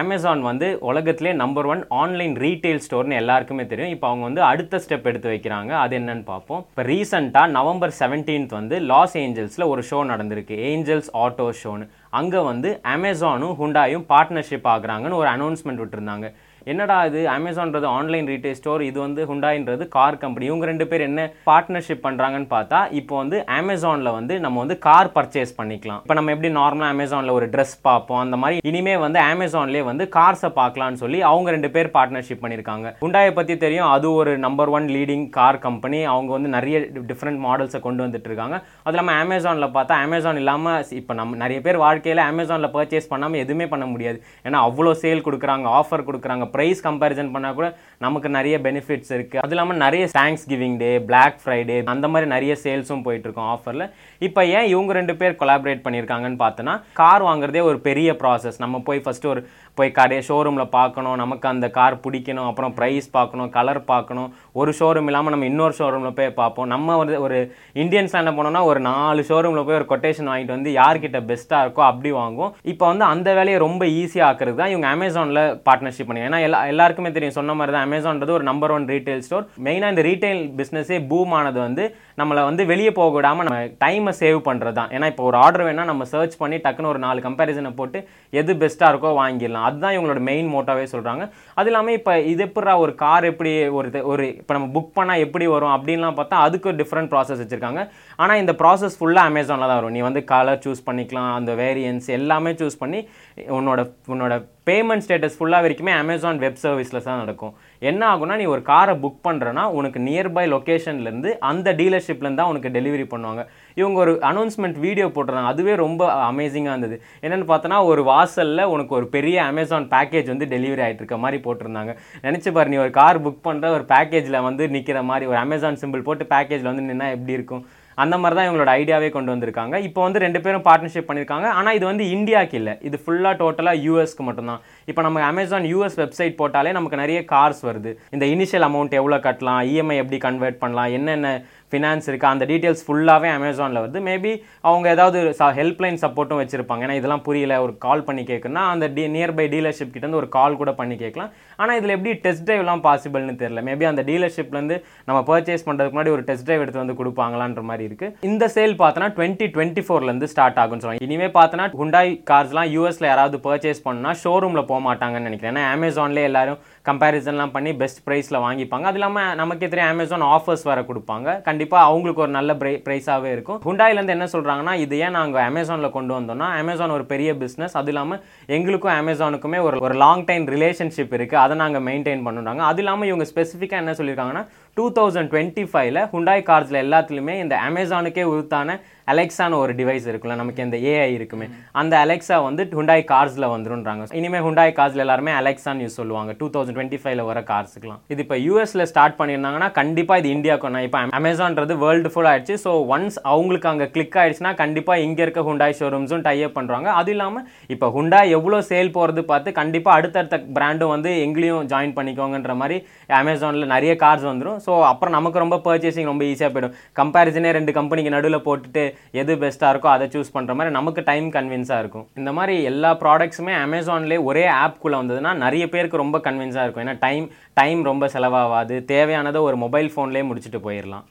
Amazon வந்து உலகத்திலே number one online retail ஸ்டோர்னு எல்லாருக்குமே தெரியும். இப்போ அவங்க வந்து அடுத்த ஸ்டெப் எடுத்து வைக்கிறாங்க. அது என்னன்னு பார்ப்போம். இப்போ ரீசெண்டாக நவம்பர் செவன்டீன்த் வந்து லாஸ் ஏஞ்சல்ஸில் ஒரு ஷோ நடந்திருக்கு. ஏஞ்சல்ஸ் ஆட்டோ ஷோன்னு அங்கே வந்து அமேசானும் ஹுண்டாயும் பார்ட்னர்ஷிப் ஆகுறாங்கன்னு ஒரு அனௌன்ஸ்மெண்ட் விட்டுருந்தாங்க. என்னடா இது? அமேசான்றது ஆன்லைன் ரீட்டைல் ஸ்டோர் இது வந்து ஹுண்டாயின்றது கார் கம்பெனி இவங்க ரெண்டு பேர் என்ன பார்ட்னர்ஷிப் பண்ணுறாங்கன்னு பார்த்தா இப்போ வந்து அமேசானில் வந்து நம்ம வந்து கார் பர்ச்சேஸ் பண்ணிக்கலாம். இப்போ நம்ம எப்படி நார்மலாக அமேசானில் ஒரு ட்ரெஸ் பார்ப்போம் அந்த மாதிரி இனிமே வந்து அமேசான்லேயே வந்து கார்ஸை பார்க்கலாம்னு சொல்லி அவங்க ரெண்டு பேர் பார்ட்னர்ஷிப் பண்ணியிருக்காங்க. ஹுண்டாயை பற்றி தெரியும் அது ஒரு number one leading car company அவங்க வந்து நிறைய டிஃப்ரெண்ட் மாடல்ஸை கொண்டு வந்துட்டு இருக்காங்க. அது இல்லாமல் அமேசானில் பார்த்தா அமேசான் இல்லாமல் இப்போ நம்ம நிறைய பேர் வாழ்க்கையில் அமேசானில் பர்ச்சேஸ் பண்ணாமல் எதுவுமே பண்ண முடியாது. ஏன்னா அவ்வளோ சேல் கொடுக்குறாங்க ஆஃபர் கொடுக்குறாங்க ப்ரைஸ் கம்பேரிசன் பண்ணால் கூட நமக்கு நிறைய பெனிஃபிட்ஸ் இருக்குது அது இல்லாமல் நிறைய தேங்க்ஸ் கிவிங் டே பிளாக் ஃப்ரைடே அந்த மாதிரி நிறைய சேல்ஸும் போயிட்டுருக்கோம் ஆஃபரில் இப்போ ஏன் இவங்க ரெண்டு பேர் கொலாபரேட் பண்ணியிருக்காங்கன்னு பார்த்தோன்னா கார் வாங்குறதே ஒரு பெரிய ப்ராசஸ் நம்ம போய் ஃபஸ்ட்டு ஒரு போய் கடை ஷோரூமில் பார்க்கணும் நமக்கு அந்த கார் பிடிக்கணும் அப்புறம் ப்ரைஸ் பார்க்கணும் கலர் பார்க்கணும். ஒரு ஷோரூம் இல்லாமல் நம்ம இன்னொரு ஷோரூமில் போய் பார்ப்போம். நம்ம வந்து ஒரு இந்தியன்ஸ் என்ன பண்ணோம்னா ஒரு நாலு ஷோரூமில் போய் ஒரு கொட்டேஷன் வாங்கிட்டு வந்து யார்கிட்ட பெஸ்ட்டாக இருக்கோ அப்படி வாங்குவோம். இப்போ வந்து அந்த வேலையை ரொம்ப ஈஸியாக ஆக்குறது தான் இவங்க அமேசானில் பார்ட்னர்ஷிப் பண்ணி ஏன்னா எல்லா எல்லாருக்குமே தெரியும். சொன்ன மாதிரி தான் அமேசான்றது ஒரு நம்பர் ஒன் ரீட்டைல் ஸ்டோர் மெயினாக இந்த ரீட்டைல் பிஸ்னஸே பூம் ஆனது வந்து நம்மளை வந்து வெளியே போக விடாமல் நம்ம டைமை சேவ் பண்ணுறது தான் ஏன்னா இப்போ ஒரு ஆர்டர் வேணால் நம்ம சர்ச் பண்ணி டக்குன்னு ஒரு நாலு கம்பேரிசனை போட்டு எது பெஸ்ட்டாக இருக்கோ வாங்கிடலாம். அதுதான் இவங்களோட மெயின் மோட்டாவே சொல்கிறாங்க அது இல்லாமல் இப்போ இது எப்படா ஒரு கார் எப்படி ஒரு இது- ஒரு இப்போ நம்ம புக் பண்ணால் எப்படி வரும் அப்படின்லாம் பார்த்தா அதுக்கு ஒரு டிஃப்ரெண்ட் ப்ராசஸ் வச்சுருக்காங்க. ஆனால் இந்த ப்ராசஸ் ஃபுல்லாக அமேசானில் தான் வரும். நீ வந்து கலர் சூஸ் பண்ணிக்கலாம் அந்த வேரியன்ஸ் எல்லாமே சூஸ் பண்ணி உன்னோட உன்னோட பேமெண்ட் ஸ்டேட்டஸ் ஃபுல்லாக வரைக்குமே அமேசான் வெப் சர்வீஸில் தான் நடக்கும். என்ன ஆகும்னா நீ ஒரு காரை புக் பண்ணுறனா உனக்கு நியர்பை லொக்கேஷன்லேருந்து அந்த டீலர்ஷிப்லேருந்து தான் உனக்கு டெலிவரி பண்ணுவாங்க. இவங்க ஒரு அனௌன்ஸ்மெண்ட் வீடியோ போட்டுறாங்க அதுவே ரொம்ப அமேசிங்காக இருந்தது. என்னென்னு பார்த்தோன்னா ஒரு வாசலில் உனக்கு ஒரு பெரிய அமேசான் பேக்கேஜ் வந்து டெலிவரி ஆகிட்டு இருக்க மாதிரி போட்டிருந்தாங்க. நினச்சி பாரு நீ ஒரு கார் புக் பண்ணுற ஒரு பேக்கேஜில் வந்து நிற்கிற மாதிரி ஒரு அமேசான் சிம்பிள் போட்டு பேக்கேஜில் வந்து நின்னா எப்படி இருக்கும்? அந்த மாதிரி தான் இவங்களோட ஐடியாவே கொண்டு வந்திருக்காங்க. இப்போ வந்து ரெண்டு பேரும் பார்ட்னர்ஷிப் பண்ணியிருக்காங்க. ஆனால் இது வந்து இந்தியாவுக்கு இல்லை. இது ஃபுல்லாக டோட்டலாக யூஎஸ்க்கு மட்டும்தான். இப்போ நம்ம அமேசான் யூஎஸ் வெப்சைட் போட்டாலே நமக்கு நிறைய கார்ஸ் வருது. இந்த இனிஷியல் அமௌண்ட் எவ்வளோ கட்டலாம்? இஎம்ஐ எப்படி கன்வெர்ட் பண்ணலாம்? என்னென்ன ஃபினான்ஸ் இருக்குது அந்த டீட்டெயில்ஸ் ஃபுல்லாகவே அமேசானில் வருது. மேபி அவங்க ஏதாவது ஹெல்ப்லைன் சப்போர்ட்டும் வச்சுருப்பாங்க. ஏன்னா இதெல்லாம் புரியல ஒரு கால் பண்ணி கேட்குன்னா அந்த டி நியர்பை டீலர்ஷிப் கிட்டேருந்து ஒரு கால் கூட பண்ணி கேட்கலாம். ஆனால் இதில் எப்படி டெஸ்ட் ட்ரைவ்லாம் பாசிபிள்னு தெரியல. மேபி அந்த டீலர்ஷிப்லேருந்து நம்ம பர்ச்சேஸ் பண்ணுறதுக்கு முன்னாடி ஒரு டெஸ்ட் ட்ரைவ் எடுத்து வந்து கொடுப்பாங்களான்ற மாதிரி இருக்குது இந்த சேல் பார்த்தோன்னா டுவெண்ட்டி டுவெண்ட்டி ஃபோர்லேருந்து ஸ்டார்ட் ஆகும்னு சொல்லுவாங்க. இனிமேல் பார்த்தோன்னா ஹுண்டாய் கார்ஸ்லாம் யூஎஸில் யாராவது பர்ச்சேஸ் பண்ணால் ஷோரூமில் போக மாட்டாங்கன்னு நினைக்கிறேன். ஏன்னா அமேசான்லேயே எல்லாரும் கம்பேரிசன்லாம் பண்ணி பெஸ்ட் ப்ரைஸில் வாங்கிப்பாங்க. அது இல்லாமல் நமக்கே தெரியும் அமேசான் ஆஃபர்ஸ் வர கொடுப்பாங்க. கண்டிப்பாக அவங்களுக்கு ஒரு நல்ல ப்ரை ப்ரைஸாகவே இருக்கும். ஹுண்டாயிலேருந்து என்ன சொல்கிறாங்கன்னா இது ஏன் நாங்கள் அமேசானில் கொண்டு வந்தோம்னா அமேசான் ஒரு பெரிய பிஸ்னஸ் அது இல்லாமல் எங்களுக்கும் அமேசானுக்குமே ஒரு ஒரு லாங் டைம் ரிலேஷன்ஷிப் இருக்குது அதை நாங்கள் மெயின்டைன் பண்ணுறாங்க. அது இல்லாமல் இவங்க ஸ்பெசிஃபிக்காக என்ன சொல்லியிருக்காங்கன்னா டூ தௌசண்ட் டுவெண்ட்டி ஃபைவ்ல ஹுண்டாய் கார்ஸில் எல்லாத்துலேயுமே இந்த அமேசானுக்கே உறுத்தான அலெக்ஸான்னு ஒரு டிவைஸ் இருக்குல்ல நமக்கு இந்த ஏஐ இருக்குமே. அந்த அலெக்ஸா வந்து ஹுண்டாய் கார்ஸில் வந்துருன்றாங்க இனிமேல் ஹுண்டாய் கார்ஸில் எல்லாருமே அலெக்ஸான்னு யூஸ் சொல்லுவாங்க. டூ தௌசண்ட் டுவெண்ட்டி ஃபைவ்ல வர கார்ஸுக்குலாம் இது இப்போ யூஎஸ்ல ஸ்டார்ட் பண்ணியிருந்தாங்கன்னா கண்டிப்பாக இது இந்தியாவுக்கு நான் இப்போ அமேசான்றது வேர்ல்டு ஃபுல் ஆயிடுச்சு. ஸோ ஒன்ஸ் அவங்களுக்கு அங்கே கிளிக் ஆயிடுச்சுன்னா கண்டிப்பாக இங்கே இருக்க ஹுண்டாய் ஷோரூம்ஸும் டைப் பண்ணுறாங்க அது இல்லாமல் இப்போ ஹுண்டாய் எவ்வளோ சேல் போகிறது பார்த்து கண்டிப்பாக அடுத்தடுத்த பிராண்டும் வந்து எங்களையும் ஜாயின் பண்ணிக்கோங்கன்ற மாதிரி அமேசானில் நிறைய கார்ஸ் வந்துடும் ஸோ அப்புறம் நமக்கு ரொம்ப பர்ச்சேசிங் ரொம்ப ஈஸியாக போயிடும். கம்பேரிசனே ரெண்டு கம்பெனிக்கு நடுவில் போட்டுட்டு எது பெஸ்ட்டாக இருக்கோ அதை சூஸ் பண்ணுற மாதிரி நமக்கு டைம் கன்வின்ஸாக இருக்கும். இந்த மாதிரி எல்லா ப்ராடக்ட்ஸுமே அமேசான்லேயே ஒரே ஆப்குள்ளே வந்ததுன்னா நிறைய பேருக்கு ரொம்ப கன்வின்ஸாக இருக்கும். ஏன்னா டைம் டைம் ரொம்ப செலவாகாது. தேவையானதை ஒரு மொபைல் ஃபோன்லேயே முடிச்சுட்டு போயிடலாம்